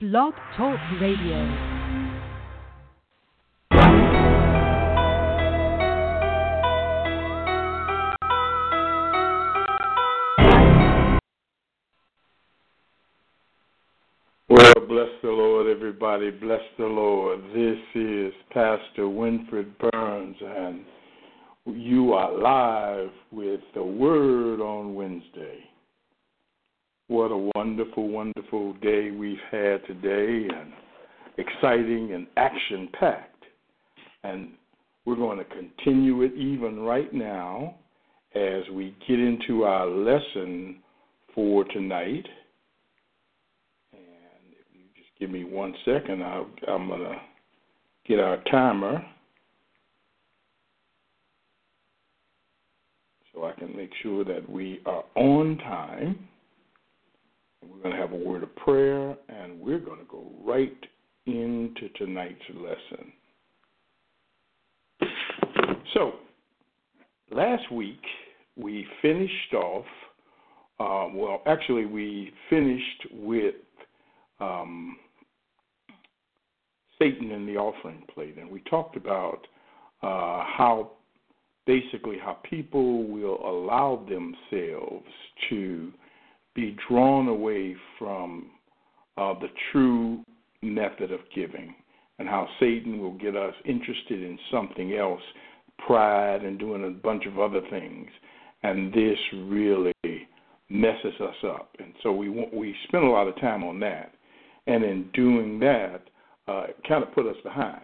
Blog Talk Radio. Well, bless the Lord, everybody. Bless the Lord. This is Pastor Winfred Burns, and you are live with the Word on Wednesday. What a wonderful, wonderful day we've had today, and exciting and action packed. And we're going to continue it even right now as we get into our lesson for tonight. And if you just give me one second, I'll, I'm going to get our timer so I can make sure that we are on time. And we're going to have a word of prayer, and we're going to go right into tonight's lesson. So, last week we finished off, uh, well, actually, we finished with um, Satan in the offering plate, and we talked about uh, how basically how people will allow themselves to be drawn away from uh, the true method of giving, and how Satan will get us interested in something else, pride, and doing a bunch of other things, and this really messes us up. And so we we spend a lot of time on that, and in doing that, uh, it kind of put us behind.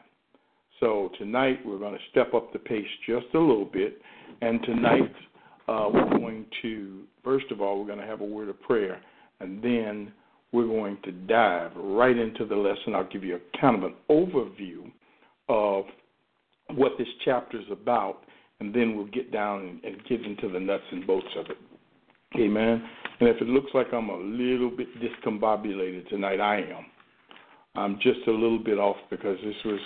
So tonight we're going to step up the pace just a little bit, and tonight uh, we're going to first of all we're going to have a word of prayer, and then we're going to dive right into the lesson. I'll give you a kind of an overview of what this chapter is about, and then we'll get down and, and get into the nuts and bolts of it. Amen. And if it looks like I'm a little bit discombobulated tonight, I am. I'm just a little bit off because this was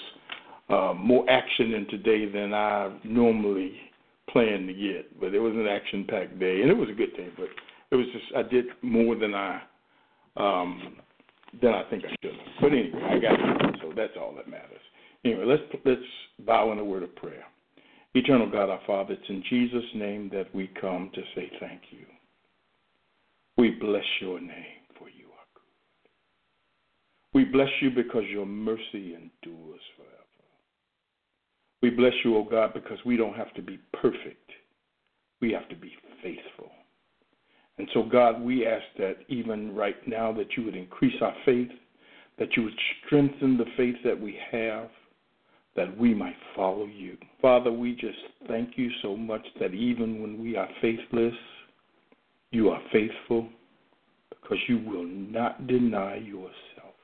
uh, more action in today than I normally plan to get. But it was an action-packed day, and it was a good day. But it was just I did more than I um, than I think I should have. But anyway, I got it, so that's all that matters. Anyway, let's let's bow in a word of prayer. Eternal God, our Father, it's in Jesus' name that we come to say thank you. We bless your name, for you are good. We bless you because your mercy endures forever. We bless you, O God, because we don't have to be perfect. We have to be faithful. And so, God, we ask that even right now that you would increase our faith, that you would strengthen the faith that we have, that we might follow you. Father, we just thank you so much that even when we are faithless, you are faithful because you will not deny yourself.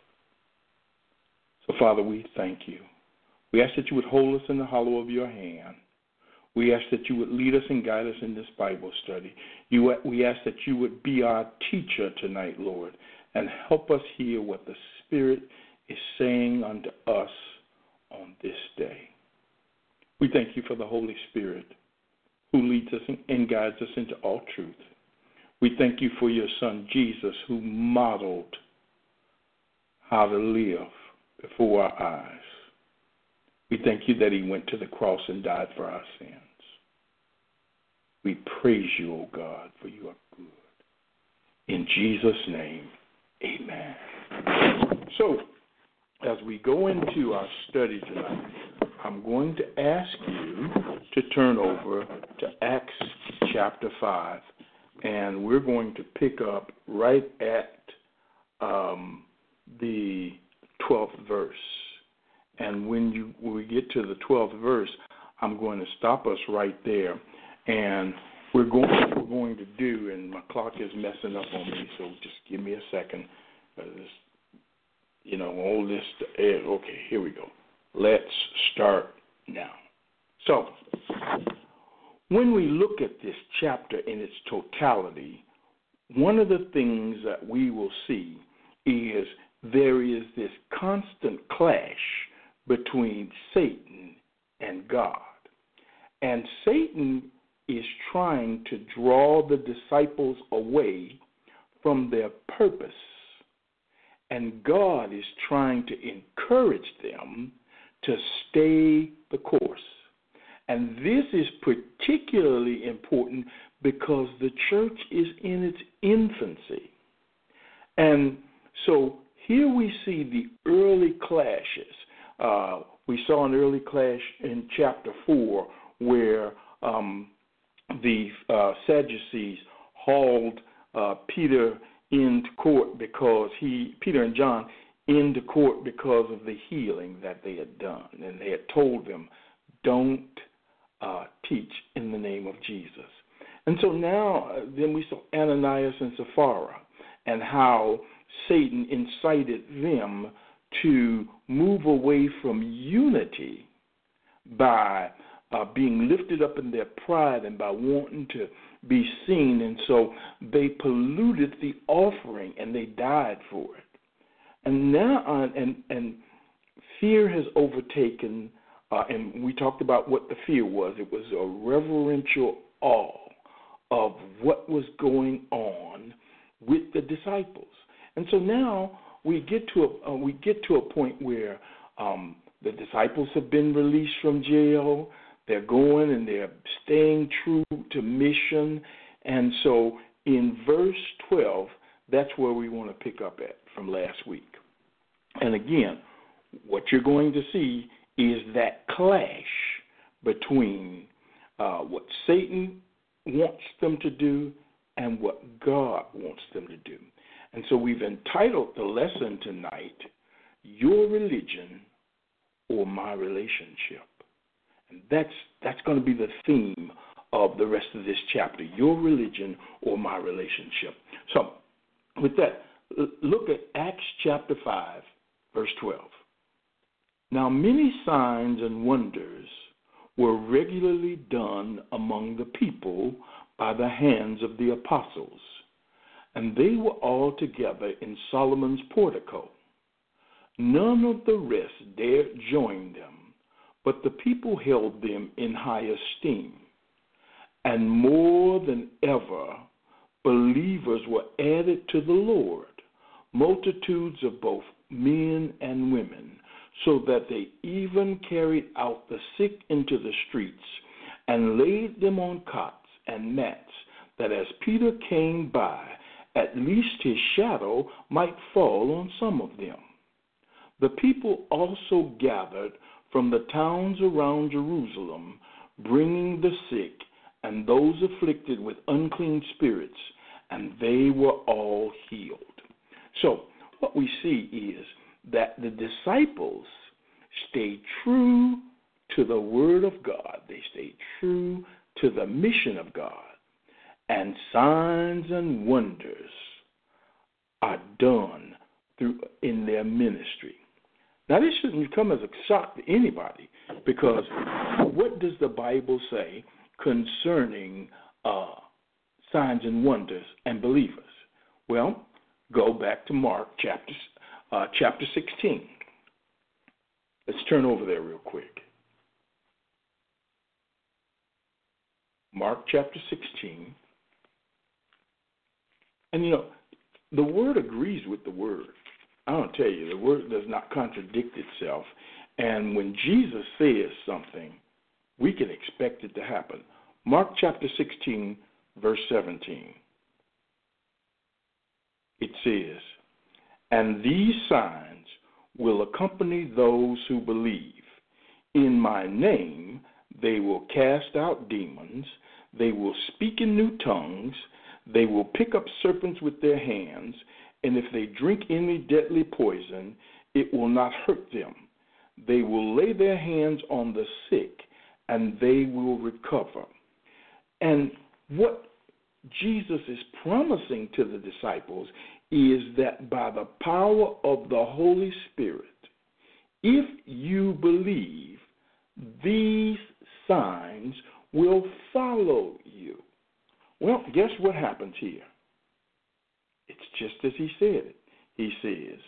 So, Father, we thank you. We ask that you would hold us in the hollow of your hand. We ask that you would lead us and guide us in this Bible study. You, we ask that you would be our teacher tonight, Lord, and help us hear what the Spirit is saying unto us on this day. We thank you for the Holy Spirit who leads us and guides us into all truth. We thank you for your Son, Jesus, who modeled how to live before our eyes. We thank you that he went to the cross and died for our sins. We praise you, O God, for you are good. In Jesus' name, amen. So, as we go into our study tonight, I'm going to ask you to turn over to Acts chapter 5, and we're going to pick up right at um, the 12th verse. And when you when we get to the 12th verse, I'm going to stop us right there, and we're going we're going to do. And my clock is messing up on me, so just give me a second. Uh, this, you know, all this. Okay, here we go. Let's start now. So, when we look at this chapter in its totality, one of the things that we will see is there is this constant clash between Satan and God. And Satan is trying to draw the disciples away from their purpose. And God is trying to encourage them to stay the course. And this is particularly important because the church is in its infancy. And so here we see the early clashes. Uh, we saw an early clash in chapter 4 where um, the uh, Sadducees hauled uh, Peter into court because he, Peter and John, into court because of the healing that they had done. And they had told them, don't uh, teach in the name of Jesus. And so now, uh, then we saw Ananias and Sapphira and how Satan incited them to move away from unity by uh, being lifted up in their pride and by wanting to be seen. And so they polluted the offering and they died for it. And now, uh, and, and fear has overtaken, uh, and we talked about what the fear was. It was a reverential awe of what was going on with the disciples. And so now we get to a uh, we get to a point where um, the disciples have been released from jail. They're going and they're staying true to mission. And so in verse 12, that's where we want to pick up at from last week. And again, what you're going to see is that clash between uh, what Satan wants them to do and what God wants them to do. And so we've entitled the lesson tonight, Your Religion or My Relationship. And that's that's going to be the theme of the rest of this chapter, Your Religion or My Relationship. So with that, look at Acts chapter 5, verse 12. Now many signs and wonders were regularly done among the people by the hands of the apostles and they were all together in Solomon's portico. None of the rest dared join them, but the people held them in high esteem. And more than ever, believers were added to the Lord, multitudes of both men and women, so that they even carried out the sick into the streets and laid them on cots and mats, that as Peter came by, at least his shadow might fall on some of them. The people also gathered from the towns around Jerusalem, bringing the sick and those afflicted with unclean spirits, and they were all healed. So, what we see is that the disciples stayed true to the Word of God, they stayed true to the mission of God and signs and wonders are done through in their ministry. Now this shouldn't come as a shock to anybody because what does the Bible say concerning uh, signs and wonders and believers? Well, go back to Mark chapter uh, chapter 16. Let's turn over there real quick. Mark chapter 16. And you know, the word agrees with the word. I don't tell you, the word does not contradict itself. And when Jesus says something, we can expect it to happen. Mark chapter 16, verse 17. It says, And these signs will accompany those who believe. In my name, they will cast out demons, they will speak in new tongues they will pick up serpents with their hands, and if they drink any deadly poison, it will not hurt them. They will lay their hands on the sick, and they will recover. And what Jesus is promising to the disciples is that by the power of the Holy Spirit, if you believe, these signs will follow you. Well, guess what happens here? It's just as he said it. He says,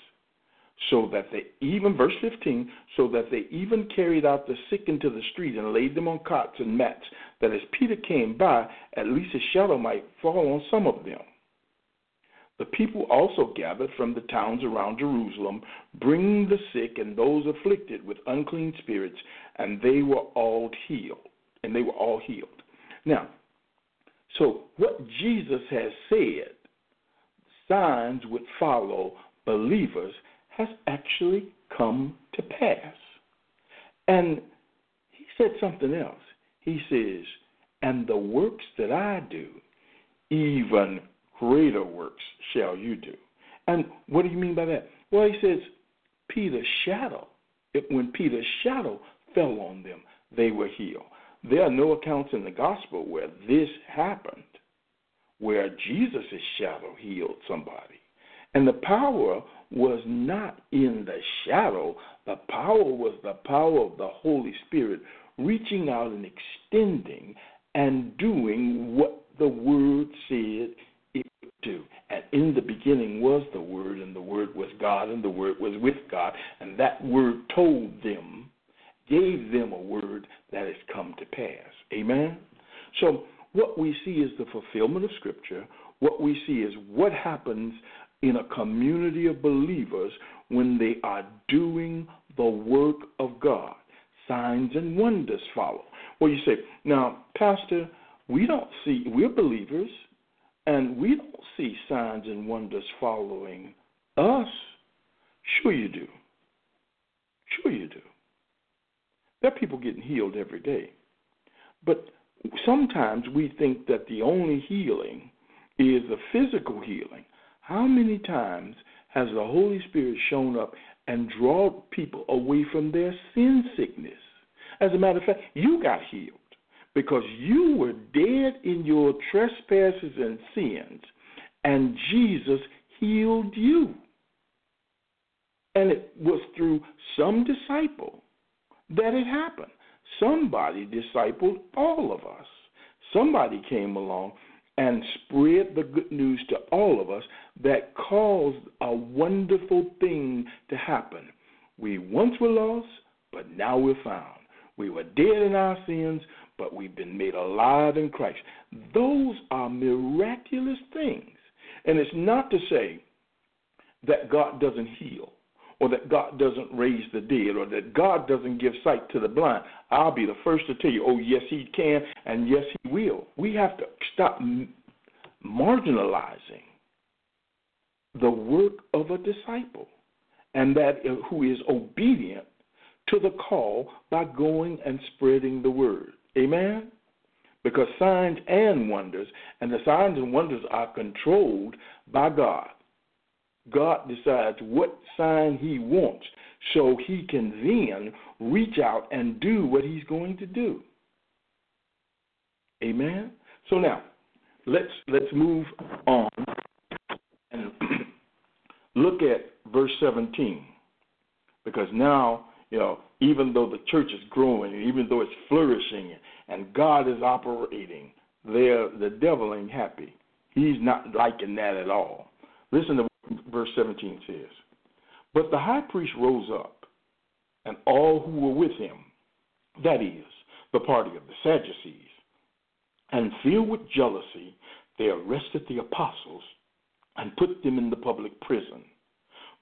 so that they even, verse 15, so that they even carried out the sick into the street and laid them on cots and mats, that as Peter came by, at least a shadow might fall on some of them. The people also gathered from the towns around Jerusalem, bringing the sick and those afflicted with unclean spirits, and they were all healed. And they were all healed. Now, so what Jesus has said, signs would follow believers, has actually come to pass. And he said something else. He says, And the works that I do, even greater works shall you do. And what do you mean by that? Well, he says, Peter's shadow, when Peter's shadow fell on them, they were healed. There are no accounts in the gospel where this happened, where Jesus' shadow healed somebody. And the power was not in the shadow, the power was the power of the Holy Spirit reaching out and extending and doing what the Word said it would do. And in the beginning was the Word, and the Word was God, and the Word was with God, and that Word told them, gave them a word that has come to pass. Amen? So, what we see is the fulfillment of Scripture. What we see is what happens in a community of believers when they are doing the work of God. Signs and wonders follow. Well, you say, now, Pastor, we don't see, we're believers, and we don't see signs and wonders following us. Sure, you do. Sure, you do. There are people getting healed every day. But sometimes we think that the only healing is the physical healing. How many times has the Holy Spirit shown up and drawn people away from their sin sickness? As a matter of fact, you got healed because you were dead in your trespasses and sins, and Jesus healed you. And it was through some disciple that it happened. Somebody discipled all of us. Somebody came along and spread the good news to all of us that caused a wonderful thing to happen. We once were lost, but now we're found. We were dead in our sins, but we've been made alive in Christ. Those are miraculous things. And it's not to say that God doesn't heal or that God doesn't raise the dead or that God doesn't give sight to the blind. I'll be the first to tell you, oh, yes, He can and yes, He will. We have to stop marginalizing the work of a disciple and that who is obedient to the call by going and spreading the word. Amen? Because signs and wonders, and the signs and wonders are controlled by God. God decides what sign He wants so He can then reach out and do what He's going to do. Amen? So now, let's let's move on and look at verse 17 because now you know, even though the church is growing, even though it's flourishing, and God is operating, there the devil ain't happy. He's not liking that at all. Listen to verse 17 says. But the high priest rose up, and all who were with him, that is, the party of the Sadducees, and filled with jealousy, they arrested the apostles and put them in the public prison.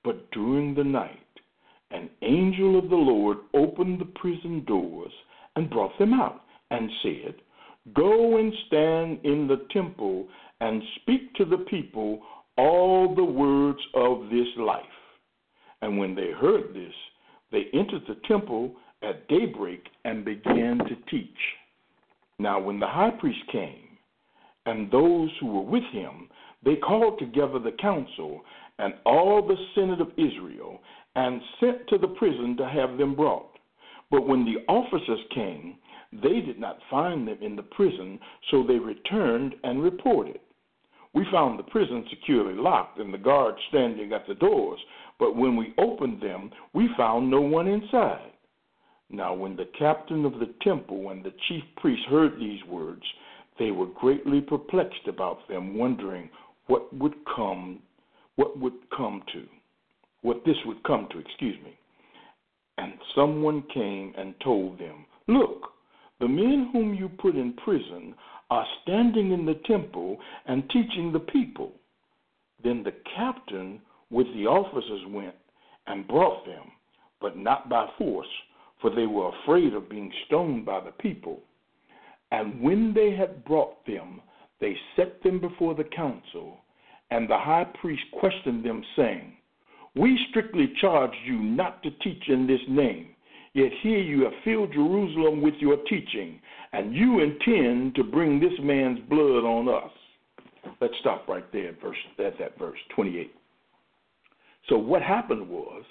But during the night, an angel of the Lord opened the prison doors and brought them out and said, Go and stand in the temple and speak to the people all the words of this life. And when they heard this, they entered the temple at daybreak and began to teach. Now, when the high priest came and those who were with him, they called together the council and all the senate of Israel and sent to the prison to have them brought. But when the officers came, they did not find them in the prison, so they returned and reported. We found the prison securely locked and the guards standing at the doors, but when we opened them, we found no one inside. Now, when the captain of the temple and the chief priests heard these words, they were greatly perplexed about them, wondering what would come, what would come to what this would come to, excuse me. And someone came and told them, Look, the men whom you put in prison are standing in the temple and teaching the people. Then the captain with the officers went and brought them, but not by force, for they were afraid of being stoned by the people. And when they had brought them, they set them before the council, and the high priest questioned them, saying, We strictly charge you not to teach in this name. Yet here you have filled Jerusalem with your teaching, and you intend to bring this man's blood on us. Let's stop right there at, verse, at that verse 28. So what happened was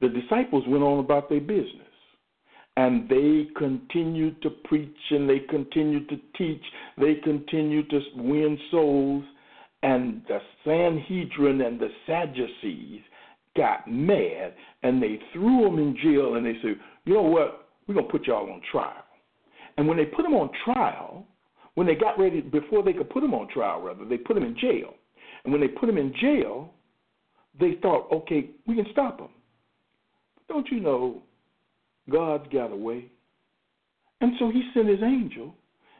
the disciples went on about their business. And they continued to preach and they continued to teach. They continued to win souls. And the Sanhedrin and the Sadducees got mad and they threw him in jail and they said, you know what? We're going to put y'all on trial. And when they put him on trial, when they got ready, before they could put him on trial, rather, they put him in jail. And when they put him in jail, they thought, okay, we can stop him. But don't you know, God's got a way. And so he sent his angel,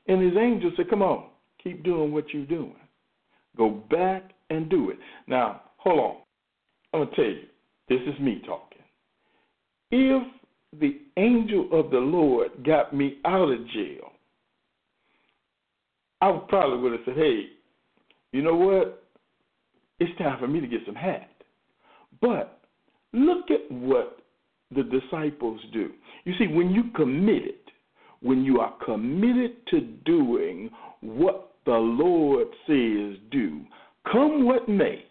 and his angel said, come on, keep doing what you're doing. Go back and do it. Now, hold on. I'm going to tell you, this is me talking. If the angel of the Lord got me out of jail, I would probably would have said, hey, you know what? It's time for me to get some hat. But look at what the disciples do. You see, when you committed, when you are committed to doing what the Lord says do, come what may,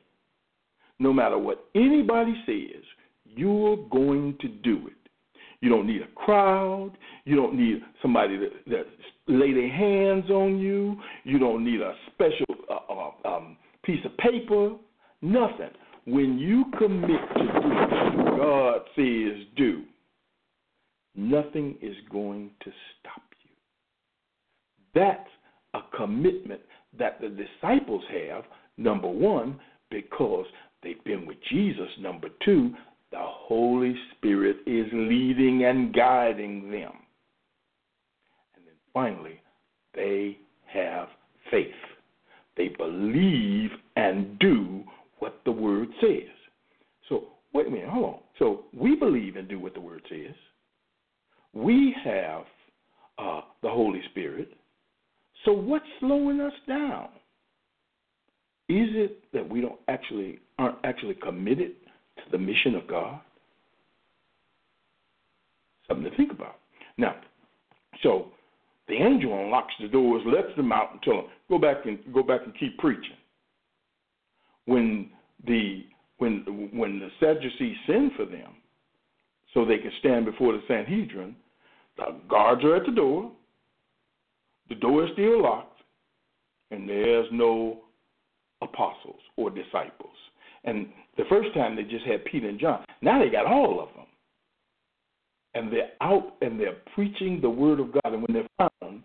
no matter what anybody says, you're going to do it. You don't need a crowd. You don't need somebody that, that lay their hands on you. You don't need a special uh, uh, um, piece of paper. Nothing. When you commit to do what God says do, nothing is going to stop you. That's a commitment that the disciples have, number one, because they've been with Jesus. Number two, the Holy Spirit is leading and guiding them. And then finally, they have faith. They believe and do what the Word says. So, wait a minute, hold on. So, we believe and do what the Word says. We have uh, the Holy Spirit. So, what's slowing us down? Is it that we don't actually aren't actually committed to the mission of God? Something to think about. Now, so the angel unlocks the doors, lets them out, and tells them, "Go back and go back and keep preaching." When the when when the Sadducees send for them, so they can stand before the Sanhedrin, the guards are at the door. The door is still locked, and there's no apostles or disciples. And the first time they just had Peter and John. Now they got all of them. And they're out and they're preaching the word of God. And when they're found,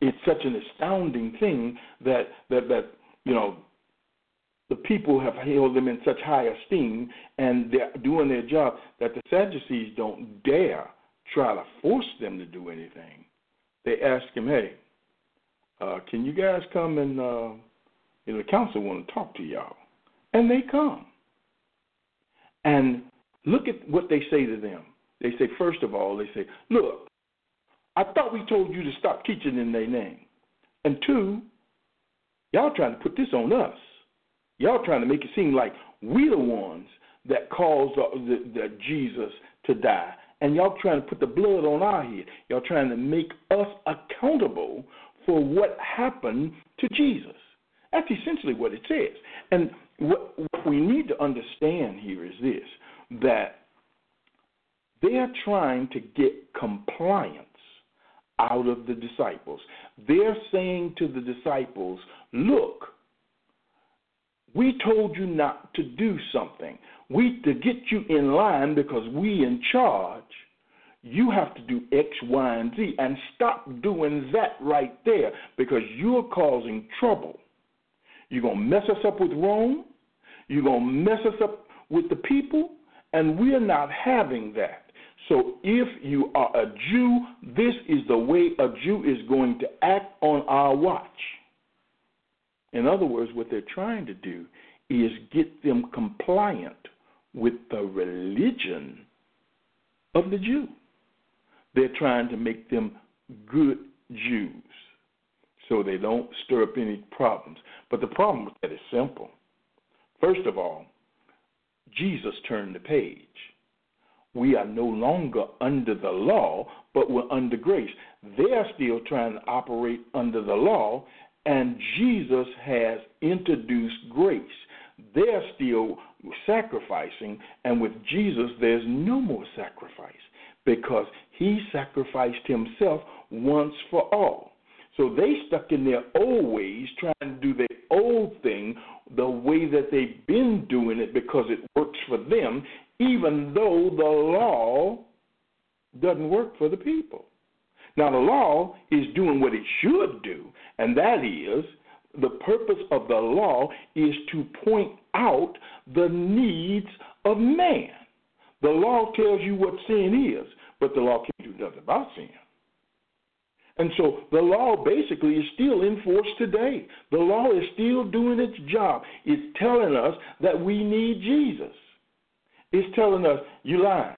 it's such an astounding thing that that that you know the people have held them in such high esteem and they're doing their job that the Sadducees don't dare try to force them to do anything. They ask him, "Hey, uh, can you guys come and uh, you know the council want to talk to y'all?" And they come. And look at what they say to them. They say, first of all, they say, look, I thought we told you to stop teaching in their name. And two, y'all trying to put this on us. Y'all trying to make it seem like we the ones that caused the, the, Jesus to die. And y'all trying to put the blood on our head. Y'all trying to make us accountable for what happened to Jesus. That's essentially what it says. And what, what we need to understand here is this that they're trying to get compliance out of the disciples. They're saying to the disciples, look, we told you not to do something. We to get you in line because we in charge. You have to do X, Y, and Z and stop doing that right there because you're causing trouble. You're going to mess us up with Rome. You're going to mess us up with the people. And we're not having that. So if you are a Jew, this is the way a Jew is going to act on our watch. In other words, what they're trying to do is get them compliant with the religion of the Jew. They're trying to make them good Jews so they don't stir up any problems. But the problem with that is simple. First of all, Jesus turned the page. We are no longer under the law, but we're under grace. They're still trying to operate under the law, and Jesus has introduced grace. They're still sacrificing, and with Jesus, there's no more sacrifice because he sacrificed himself once for all. So they stuck in their old ways, trying to do their old thing the way that they've been doing it because it works for them, even though the law doesn't work for the people. Now, the law is doing what it should do, and that is the purpose of the law is to point out the needs of man. The law tells you what sin is, but the law can't do nothing about sin. And so the law basically is still in force today. The law is still doing its job. It's telling us that we need Jesus. It's telling us you're lying,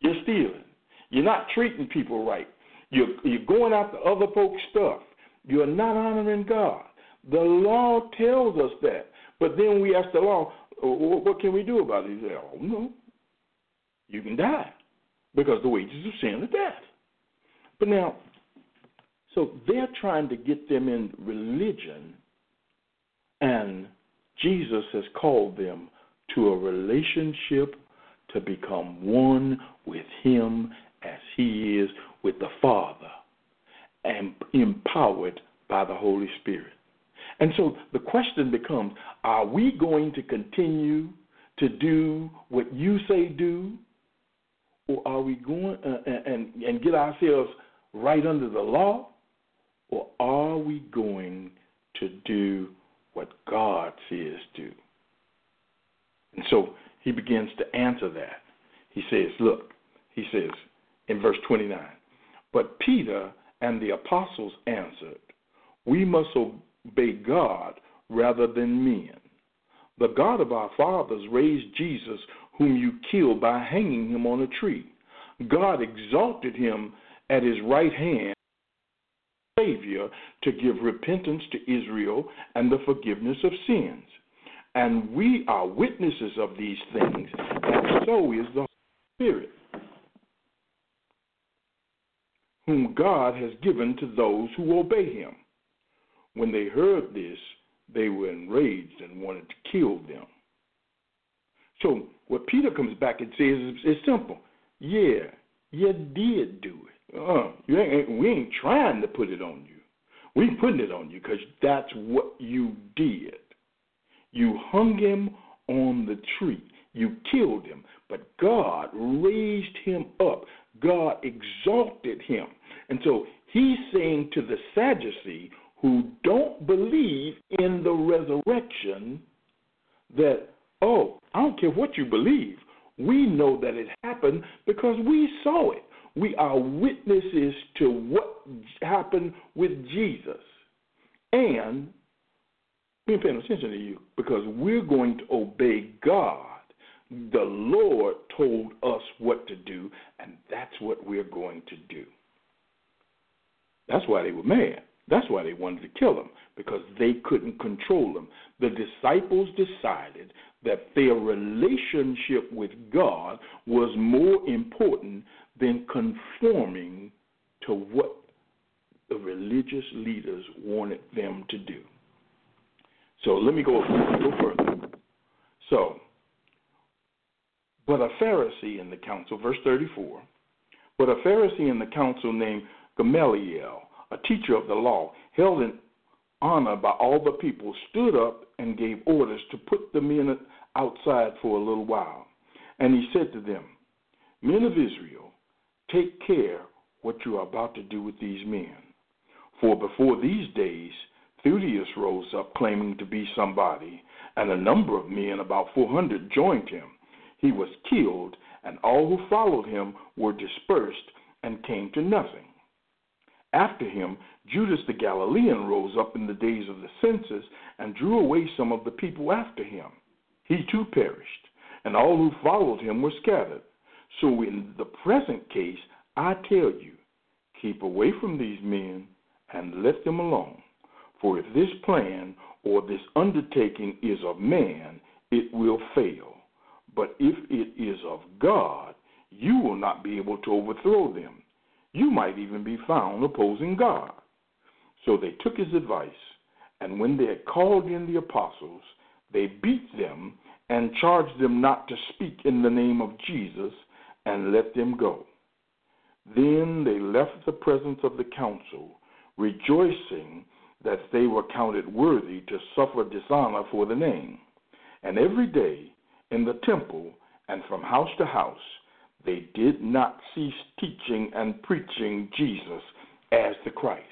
you're stealing, you're not treating people right, you're, you're going after other folks' stuff, you're not honoring God. The law tells us that. But then we ask the law, what can we do about it? He said, oh, no. You can die because the wages of sin is death. But now, so they're trying to get them in religion, and Jesus has called them to a relationship to become one with Him as He is with the Father and empowered by the Holy Spirit. And so the question becomes are we going to continue to do what you say do? Or are we going uh, and, and get ourselves right under the law? Or are we going to do what God says do? And so he begins to answer that. He says, Look, he says in verse 29, but Peter and the apostles answered, We must obey God rather than men. The God of our fathers raised Jesus, whom you killed by hanging him on a tree. God exalted him at his right hand, Savior, to give repentance to Israel and the forgiveness of sins. And we are witnesses of these things, and so is the Holy Spirit, whom God has given to those who obey him. When they heard this, they were enraged and wanted to kill them. So, what Peter comes back and says is, is simple. Yeah, you did do it. Uh, you ain't, we ain't trying to put it on you. We putting it on you because that's what you did. You hung him on the tree. You killed him. But God raised him up. God exalted him. And so he's saying to the Sadducee who don't believe in the resurrection that, oh, I don't care what you believe. We know that it happened because we saw it. We are witnesses to what happened with Jesus. And we're paying attention to you because we're going to obey God. The Lord told us what to do, and that's what we're going to do. That's why they were mad. That's why they wanted to kill him, because they couldn't control him. The disciples decided that their relationship with God was more important than conforming to what the religious leaders wanted them to do. So let me go, go further. So, but a Pharisee in the council, verse 34, but a Pharisee in the council named Gamaliel, a teacher of the law, held in honor by all the people, stood up and gave orders to put the men outside for a little while. And he said to them, Men of Israel, take care what you are about to do with these men. For before these days, Theudas rose up claiming to be somebody, and a number of men, about 400, joined him. He was killed, and all who followed him were dispersed and came to nothing. After him, Judas the Galilean rose up in the days of the census and drew away some of the people after him. He too perished, and all who followed him were scattered. So in the present case, I tell you, keep away from these men and let them alone. For if this plan or this undertaking is of man, it will fail. But if it is of God, you will not be able to overthrow them you might even be found opposing God. So they took his advice, and when they had called in the apostles, they beat them and charged them not to speak in the name of Jesus and let them go. Then they left the presence of the council, rejoicing that they were counted worthy to suffer dishonor for the name. And every day in the temple and from house to house, they did not cease teaching and preaching Jesus as the Christ.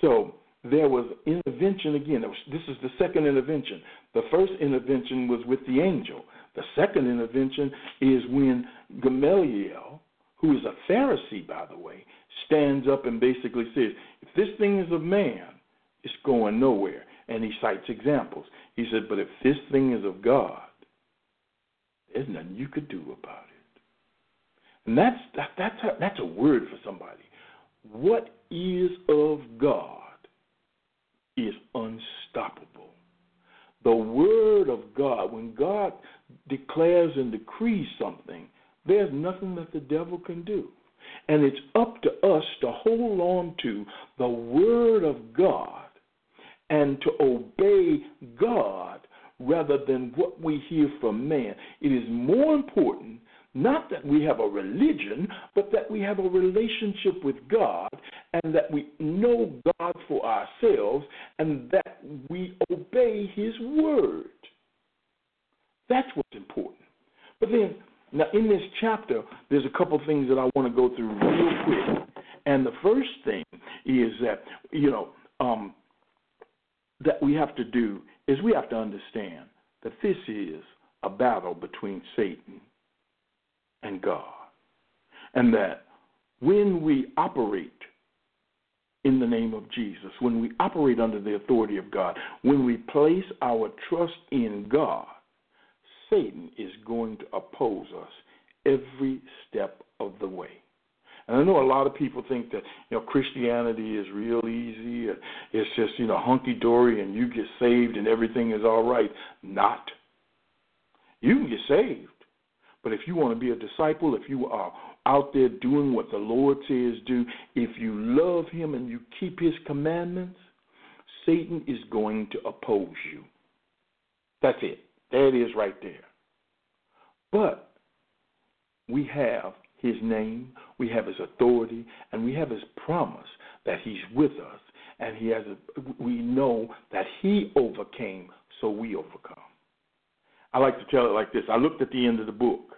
So there was intervention again. This is the second intervention. The first intervention was with the angel. The second intervention is when Gamaliel, who is a Pharisee, by the way, stands up and basically says, if this thing is of man, it's going nowhere. And he cites examples. He said, but if this thing is of God, there's nothing you could do about it. And that's that, that's a, that's a word for somebody. What is of God is unstoppable. The word of God, when God declares and decrees something, there's nothing that the devil can do. And it's up to us to hold on to the word of God and to obey God rather than what we hear from man. It is more important not that we have a religion, but that we have a relationship with God and that we know God for ourselves and that we obey His word. That's what's important. But then, now in this chapter, there's a couple things that I want to go through real quick. And the first thing is that, you know, um, that we have to do is we have to understand that this is a battle between Satan and God. And that when we operate in the name of Jesus, when we operate under the authority of God, when we place our trust in God, Satan is going to oppose us every step of the way. And I know a lot of people think that you know Christianity is real easy. It's just you know hunky dory, and you get saved and everything is all right. Not. You can get saved, but if you want to be a disciple, if you are out there doing what the Lord says do, if you love Him and you keep His commandments, Satan is going to oppose you. That's it. There it is right there. But we have His name, we have His authority, and we have His promise that He's with us, and He has. A, we know that He overcame, so we overcome. I like to tell it like this. I looked at the end of the book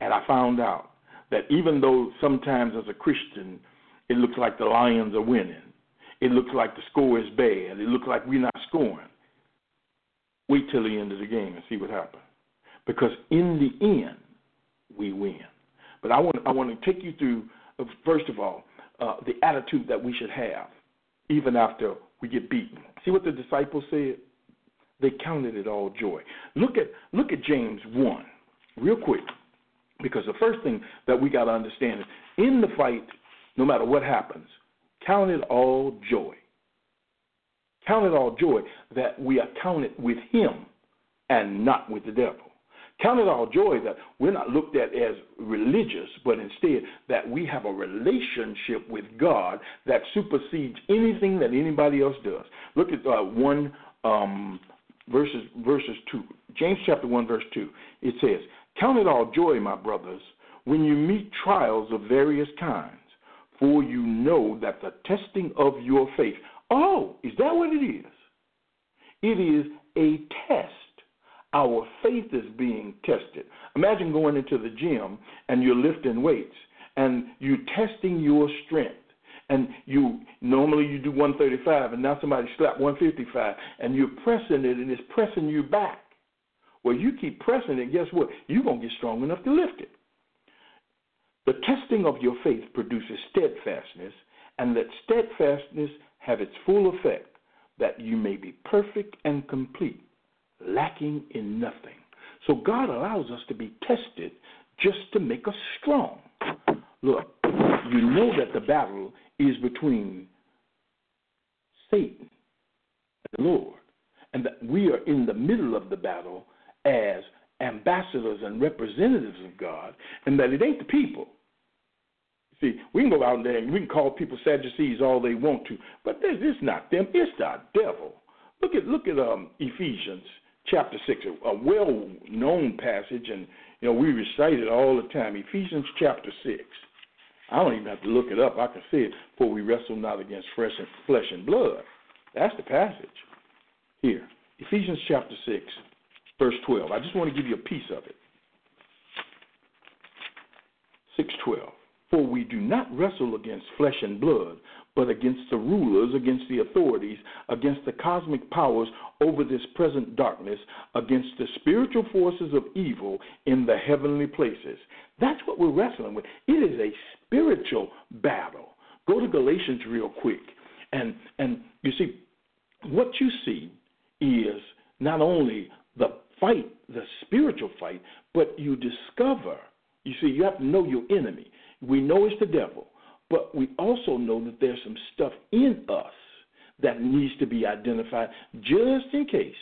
and I found out that even though sometimes as a Christian it looks like the Lions are winning, it looks like the score is bad, it looks like we're not scoring, wait till the end of the game and see what happens. Because in the end, we win. But I want, I want to take you through, uh, first of all, uh, the attitude that we should have even after we get beaten. See what the disciples said? They counted it all joy. Look at look at James 1, real quick. Because the first thing that we got to understand is in the fight, no matter what happens, count it all joy. Count it all joy that we are counted with Him and not with the devil. Count it all joy that we're not looked at as religious, but instead that we have a relationship with God that supersedes anything that anybody else does. Look at uh, one um, verses verses two. James chapter one verse two. It says, Count it all joy, my brothers, when you meet trials of various kinds, for you know that the testing of your faith. Oh, is that what it is? It is a test. Our faith is being tested. Imagine going into the gym and you're lifting weights and you're testing your strength. And you normally you do 135 and now somebody slapped 155 and you're pressing it and it's pressing you back. Well, you keep pressing it, guess what? You're going to get strong enough to lift it. The testing of your faith produces steadfastness, and that steadfastness have its full effect, that you may be perfect and complete, lacking in nothing. So God allows us to be tested just to make us strong. Look, you know that the battle is between Satan and the Lord, and that we are in the middle of the battle as ambassadors and representatives of God, and that it ain't the people. See, we can go out there and we can call people Sadducees all they want to, but it's not them; it's the devil. Look at look at um, Ephesians chapter six, a, well-known passage, and you know we recite it all the time. Ephesians chapter six. I don't even have to look it up. I can see it. For we wrestle not against flesh and, flesh and blood. That's the passage here. Ephesians chapter 6, verse 12. I just want to give you a piece of it. 612. For we do not wrestle against flesh and blood, but against the rulers, against the authorities, against the cosmic powers over this present darkness, against the spiritual forces of evil in the heavenly places. That's what we're wrestling with. It is a spiritual battle. Go to Galatians real quick. And and you see, what you see is not only the fight, the spiritual fight, but you discover, you see, you have to know your enemy. We know it's the devil, but we also know that there's some stuff in us that needs to be identified just in case,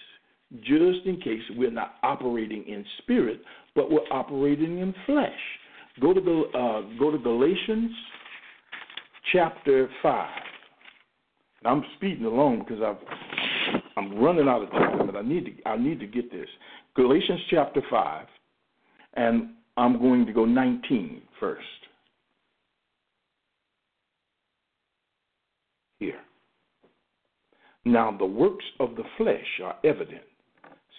just in case we're not operating in spirit, but we're operating in flesh. Go to uh, go to Galatians chapter five. I'm speeding along because I've I'm running out of time, but I need to I need to get this. Galatians chapter five, and I'm going to go 19 first. Here. Now the works of the flesh are evident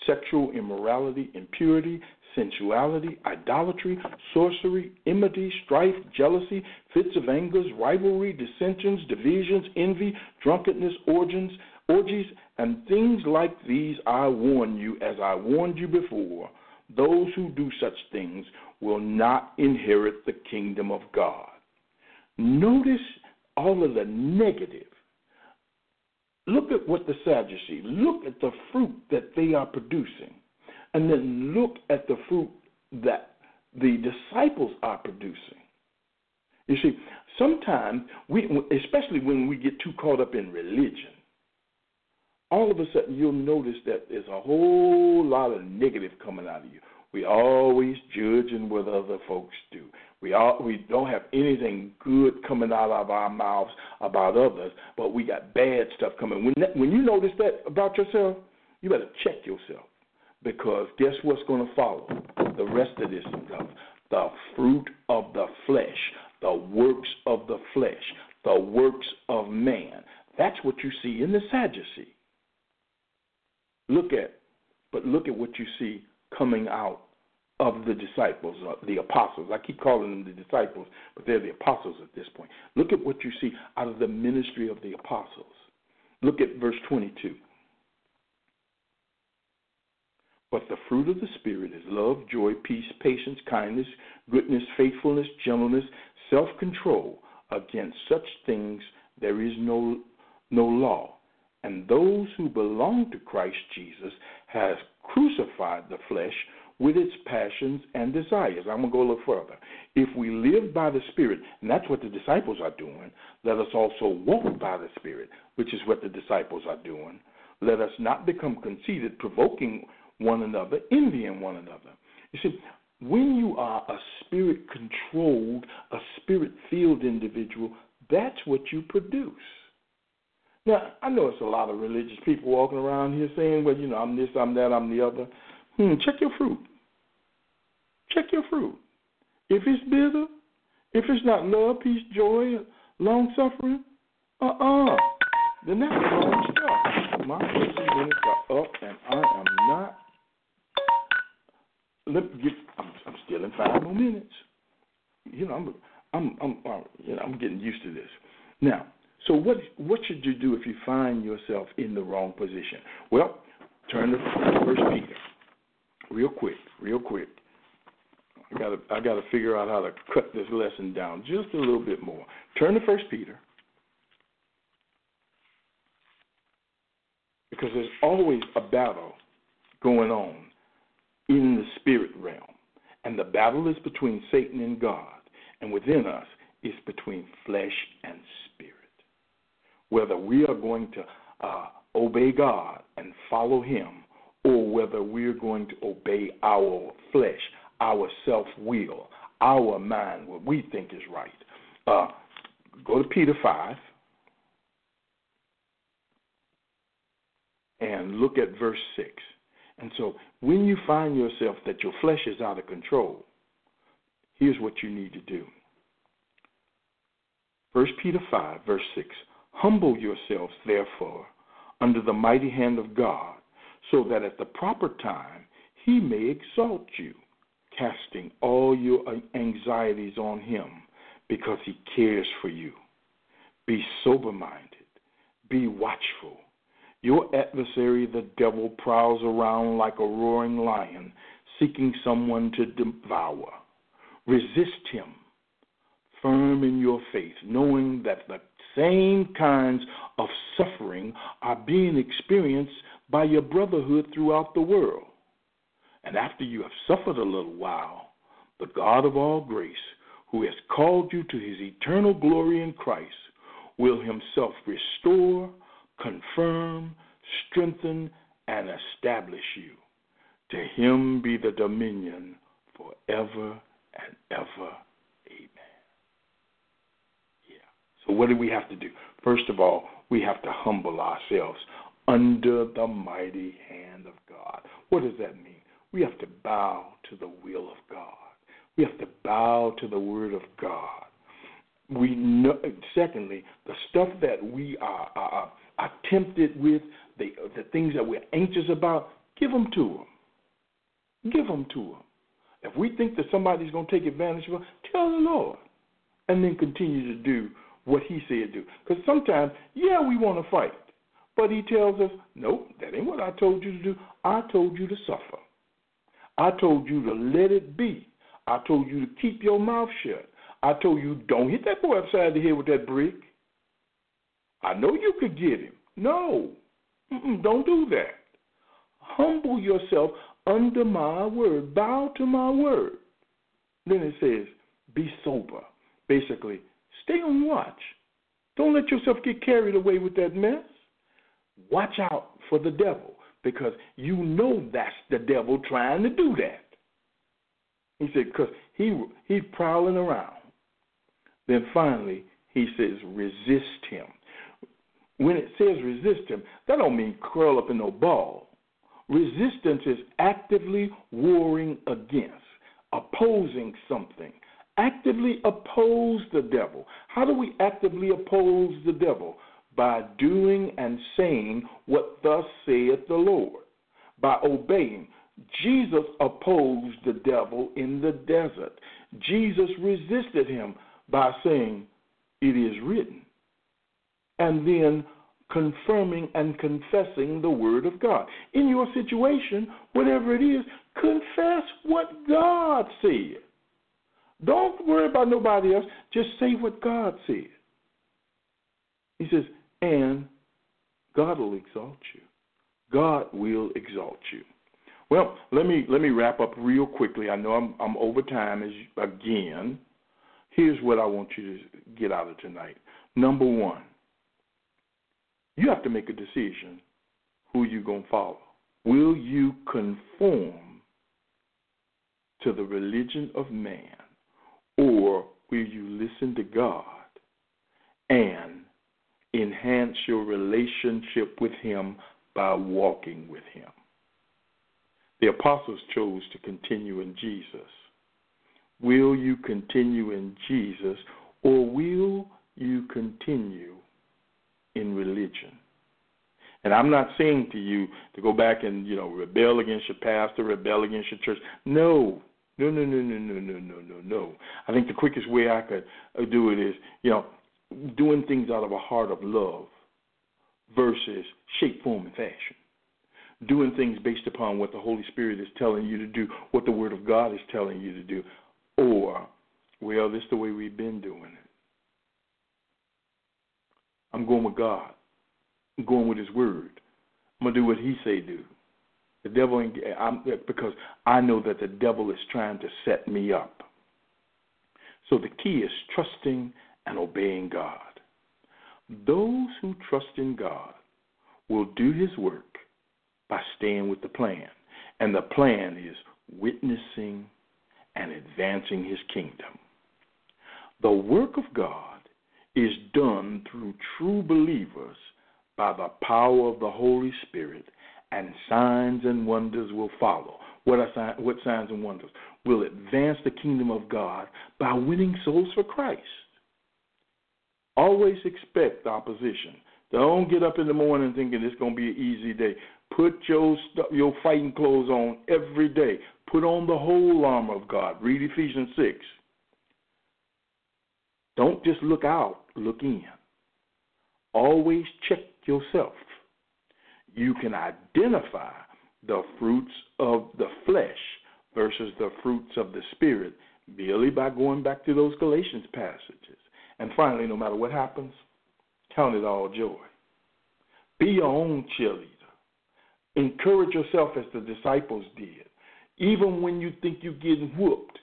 sexual immorality, impurity, sensuality, idolatry, sorcery, enmity, strife, jealousy, fits of anger, rivalry, dissensions, divisions, envy, drunkenness, orgies, orgies, and things like these I warn you, as I warned you before. Those who do such things will not inherit the kingdom of God. Notice all of the negative. Look at what the Sadducees, look at the fruit that they are producing and then look at the fruit that the disciples are producing. You see, sometimes we, especially when we get too caught up in religion, all of a sudden you'll notice that there's a whole lot of negative coming out of you. We always judging what other folks do. We all we don't have anything good coming out of our mouths about others, but we got bad stuff coming. When when you notice that about yourself, you better check yourself. Because guess what's going to follow? The rest of this stuff. The fruit of the flesh, the works of the flesh, the works of man. That's what you see in the Sadducee. Look at, but look at what you see coming out of the disciples, uh, the apostles. I keep calling them the disciples, but they're the apostles at this point. Look at what you see out of the ministry of the apostles. Look at verse 22. But the fruit of the Spirit is love, joy, peace, patience, kindness, goodness, faithfulness, gentleness, self control. Against such things there is no, no law. And those who belong to Christ Jesus have crucified the flesh with its passions and desires. I'm going to go a little further. If we live by the Spirit, and that's what the disciples are doing, let us also walk by the Spirit, which is what the disciples are doing. Let us not become conceited, provoking one another, envying one another. You see, when you are a spirit controlled, a spirit filled individual, that's what you produce. Now, I know it's a lot of religious people walking around here saying, well, you know, I'm this, I'm that, I'm the other. Hmm, check your fruit. Check your fruit. If it's bitter, if it's not love, peace, joy, long suffering, uh uh-uh. uh, then that's the wrong stuff. My 15 minutes are up, and I am not let me get. I'm, I'm still in five more minutes. You know, I'm, I'm, I'm, uh, you know, I'm getting used to this. Now, so what, what should you do if you find yourself in the wrong position? Well, turn to First Peter, real quick, real quick. I got to I got to figure out how to cut this lesson down just a little bit more. Turn to First Peter. Because there's always a battle going on in the spirit realm. And the battle is between Satan and God. And within us is between flesh and spirit. Whether we are going to uh, obey God and follow Him, or whether we're going to obey our flesh, our self will, our mind, what we think is right. Uh, go to Peter 5 and look at verse 6. And so when you find yourself that your flesh is out of control, here's what you need to do. 1 Peter 5, verse 6 Humble yourselves, therefore, under the mighty hand of God, so that at the proper time he may exalt you, casting all your anxieties on him, because he cares for you. Be sober minded, be watchful. Your adversary, the devil, prowls around like a roaring lion, seeking someone to devour. Resist him, firm in your faith, knowing that the same kinds of suffering are being experienced by your brotherhood throughout the world. And after you have suffered a little while, the God of all grace, who has called you to his eternal glory in Christ, will himself restore, confirm, strengthen, and establish you. To him be the dominion forever and ever. Amen. Yeah. So, what do we have to do? First of all, we have to humble ourselves under the mighty hand of God. What does that mean? We have to bow to the will of God. We have to bow to the word of God. We know, secondly, the stuff that we are, are, are tempted with, the, the things that we're anxious about, give them to them. Give them to them. If we think that somebody's going to take advantage of us, tell the Lord. And then continue to do what He said do. Because sometimes, yeah, we want to fight. But He tells us, nope, that ain't what I told you to do. I told you to suffer. I told you to let it be. I told you to keep your mouth shut. I told you don't hit that boy upside the head with that brick. I know you could get him. No, Mm-mm, don't do that. Humble yourself under my word. Bow to my word. Then it says, be sober. Basically, stay on watch. Don't let yourself get carried away with that mess. Watch out for the devil because you know that's the devil trying to do that. He said, because he, he's prowling around. Then finally, he says, resist him. When it says resist him, that don't mean curl up in no ball. Resistance is actively warring against, opposing something. Actively oppose the devil. How do we actively oppose the devil? By doing and saying what thus saith the Lord. By obeying. Jesus opposed the devil in the desert. Jesus resisted him by saying, It is written. And then confirming and confessing the Word of God. In your situation, whatever it is, confess what God said. Don't worry about nobody else. Just say what God said. He says, and God will exalt you. God will exalt you. Well, let me let me wrap up real quickly. I know I'm I'm over time as again. Here's what I want you to get out of tonight. Number 1. You have to make a decision who you going to follow. Will you conform to the religion of man or will you listen to God and enhance your relationship with him by walking with him? The apostles chose to continue in Jesus. Will you continue in Jesus or will you continue in religion? And I'm not saying to you to go back and, you know, rebel against your pastor, rebel against your church. No. No, no, no, no, no, no, no, no, no. I think the quickest way I could uh, do it is, you know, doing things out of a heart of love versus shape, form, and fashion doing things based upon what the Holy Spirit is telling you to do, what the Word of God is telling you to do, or, well, this is the way we've been doing it. I'm going with God. I'm going with His Word. I'm gonna do what he say do. The devil ain't I'm, because I know that the devil is trying to set me up. So the key is trusting and obeying God. Those who trust in God will do his work by staying with the plan. And the plan is witnessing and advancing his kingdom. The work of God is done through true believers by the power of the Holy Spirit, and signs and wonders will follow. What sign, what signs and wonders? Will advance the kingdom of God by winning souls for Christ. Always expect opposition. Don't get up in the morning thinking it's going to be an easy day. Put your your fighting clothes on every day. Put on the whole armor of God. Read Ephesians 6. Don't just look out, look in. Always check yourself. You can identify the fruits of the flesh versus the fruits of the spirit merely by going back to those Galatians passages. And finally, no matter what happens, count it all joy. Be your own cheerleader. Encourage yourself as the disciples did. Even when you think you're getting whooped,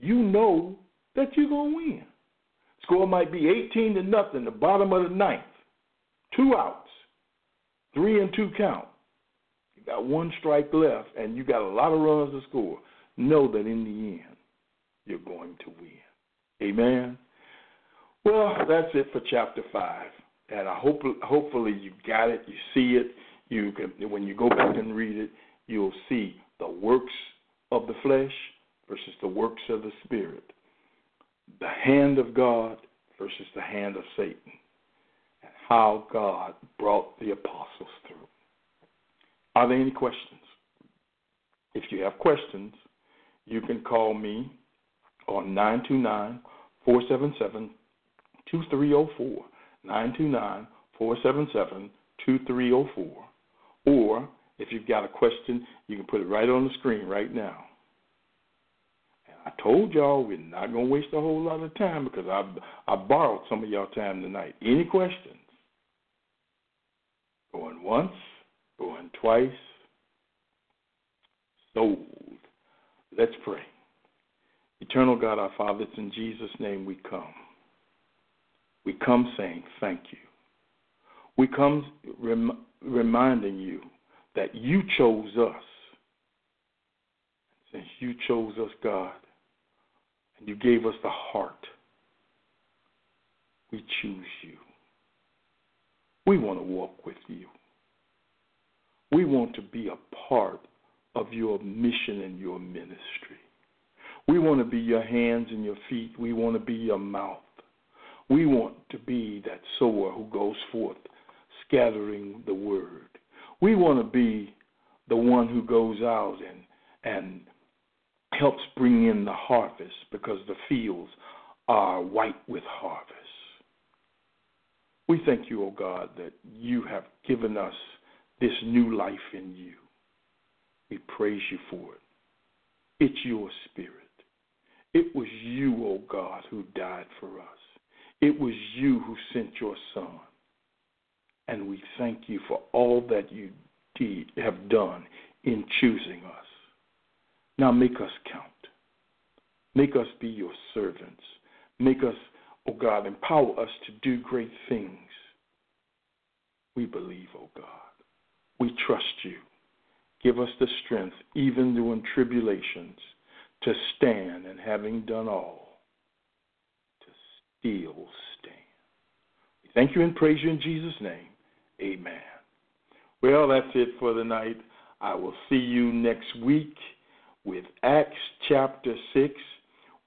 you know that you're going to win. Score might be 18 to nothing, the bottom of the ninth. Two outs, three and two count. You got one strike left, and you got a lot of runs to score. Know that in the end, you're going to win. Amen. Well, that's it for chapter five, and I hope hopefully you got it, you see it. You can when you go back and read it, you'll see the works of the flesh versus the works of the spirit, the hand of God versus the hand of Satan, and how God brought the apostles through. Are there any questions? If you have questions, you can call me on 929 477 2304. 929 477 2304. Or if you've got a question, you can put it right on the screen right now. And I told y'all we're not going to waste a whole lot of time because I, I borrowed some of y'all time tonight. Any questions? Going once, going twice. Sold. Let's pray. Eternal God, our Father, it's in Jesus' name we come. We come saying thank you. We come rem- reminding you that you chose us. Since you chose us, God, and you gave us the heart, we choose you. We want to walk with you. We want to be a part of your mission and your ministry. We want to be your hands and your feet. We want to be your mouth. We want to be that sower who goes forth scattering the word. We want to be the one who goes out and and helps bring in the harvest because the fields are white with harvest. We thank you, O oh God, that you have given us this new life in you. We praise you for it. It's your spirit. It was you, O oh God, who died for us. It was you who sent your son. And we thank you for all that you did, have done in choosing us. Now make us count. Make us be your servants. Make us, oh God, empower us to do great things. We believe, oh God. We trust you. Give us the strength, even during tribulations, to stand and having done all, still stand. We thank you and praise you in Jesus' name. Amen. Well, that's it for the night. I will see you next week with Acts chapter 6.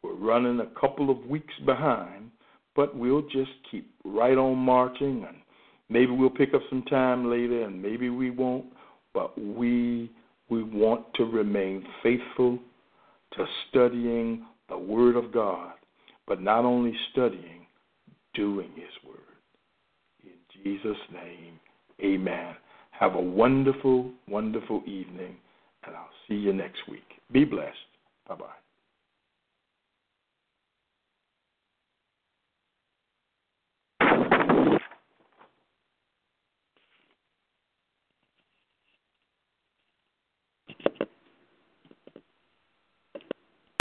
We're running a couple of weeks behind, but we'll just keep right on marching and maybe we'll pick up some time later and maybe we won't, but we we want to remain faithful to studying the word of God, but not only studying, doing his word. In Jesus name, amen. Have a wonderful, wonderful evening, and I'll see you next week. Be blessed. Bye bye.